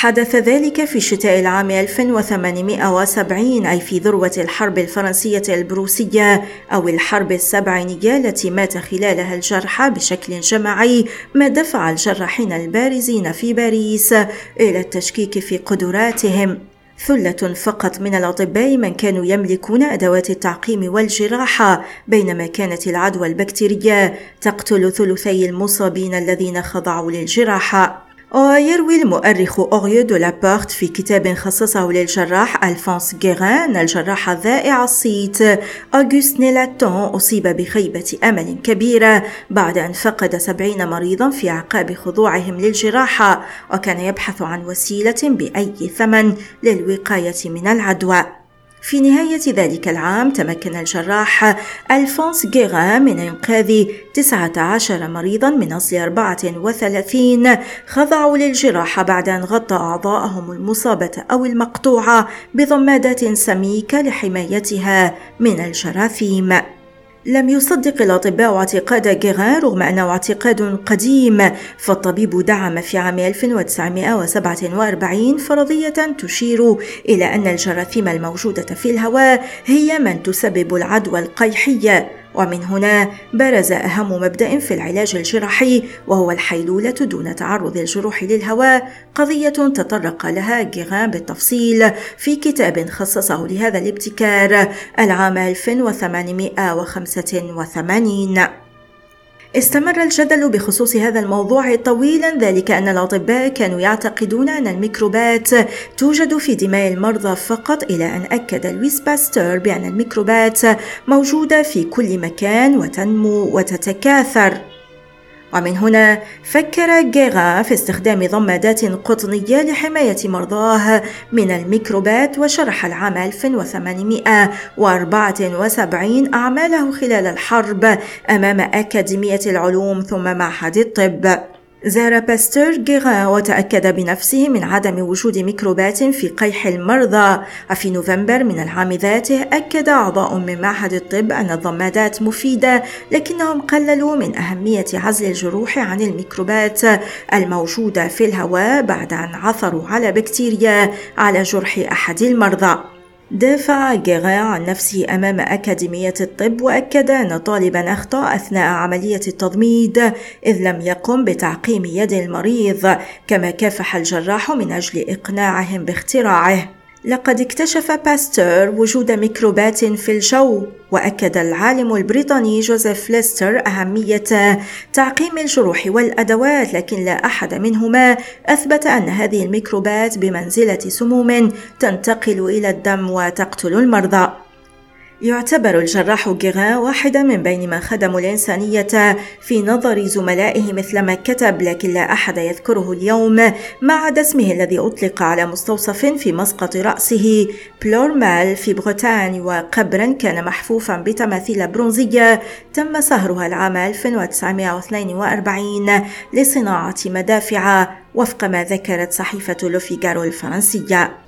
حدث ذلك في شتاء العام 1870 أي في ذروة الحرب الفرنسية البروسية أو الحرب السبعينية التي مات خلالها الجرحى بشكل جماعي ما دفع الجراحين البارزين في باريس إلى التشكيك في قدراتهم. ثلة فقط من الأطباء من كانوا يملكون أدوات التعقيم والجراحة بينما كانت العدوى البكتيرية تقتل ثلثي المصابين الذين خضعوا للجراحة. ويروي المؤرخ أوريو دو لابورت في كتاب خصصه للجراح ألفونس غيران الجراح الذائع الصيت أوغوست نيلاتون أصيب بخيبة أمل كبيرة بعد أن فقد سبعين مريضا في أعقاب خضوعهم للجراحة وكان يبحث عن وسيلة بأي ثمن للوقاية من العدوى. في نهاية ذلك العام تمكن الجراح ألفونس جيغا من إنقاذ 19 مريضا من أصل 34 خضعوا للجراحة بعد أن غطى أعضاءهم المصابة أو المقطوعة بضمادات سميكة لحمايتها من الجراثيم. لم يصدق الأطباء اعتقاد جيغان رغم أنه اعتقاد قديم فالطبيب دعم في عام 1947 فرضية تشير إلى أن الجراثيم الموجودة في الهواء هي من تسبب العدوى القيحية. ومن هنا برز أهم مبدأ في العلاج الجراحي وهو الحيلولة دون تعرض الجروح للهواء قضية تطرق لها جيغان بالتفصيل في كتاب خصصه لهذا الابتكار العام 1885 استمر الجدل بخصوص هذا الموضوع طويلا ذلك أن الأطباء كانوا يعتقدون أن الميكروبات توجد في دماء المرضى فقط إلى أن أكد لويس باستور بأن الميكروبات موجودة في كل مكان وتنمو وتتكاثر. ومن هنا فكر جيغا في استخدام ضمادات قطنية لحماية مرضاه من الميكروبات وشرح العام 1874 أعماله خلال الحرب أمام أكاديمية العلوم ثم معهد الطب. زار باستور جيغا وتأكد بنفسه من عدم وجود ميكروبات في قيح المرضى. وفي نوفمبر من العام ذاته أكد أعضاء من معهد الطب أن الضمادات مفيدة لكنهم قللوا من أهمية عزل الجروح عن الميكروبات الموجودة في الهواء بعد أن عثروا على بكتيريا على جرح أحد المرضى. دافع جيغان عن نفسه أمام أكاديمية الطب وأكد أن طالبا أخطأ أثناء عملية التضميد إذ لم يقم بتعقيم يد المريض كما كافح الجراح من أجل إقناعهم باختراعه. لقد اكتشف باستور وجود ميكروبات في الجو وأكد العالم البريطاني جوزيف ليستر أهمية تعقيم الجروح والأدوات لكن لا أحد منهما أثبت أن هذه الميكروبات بمنزلة سموم تنتقل إلى الدم وتقتل المرضى. يعتبر الجراح جيغان واحدا من بين من خدموا الإنسانية في نظر زملائه مثلما كتب لكن لا أحد يذكره اليوم ما عدا اسمه الذي أطلق على مستوصف في مسقط رأسه بلورمال في بريطانيا وقبرا كان محفوفا بتماثيل برونزية تم سهرها العام 1942 لصناعة مدافع وفق ما ذكرت صحيفة لوفيغارو الفرنسية.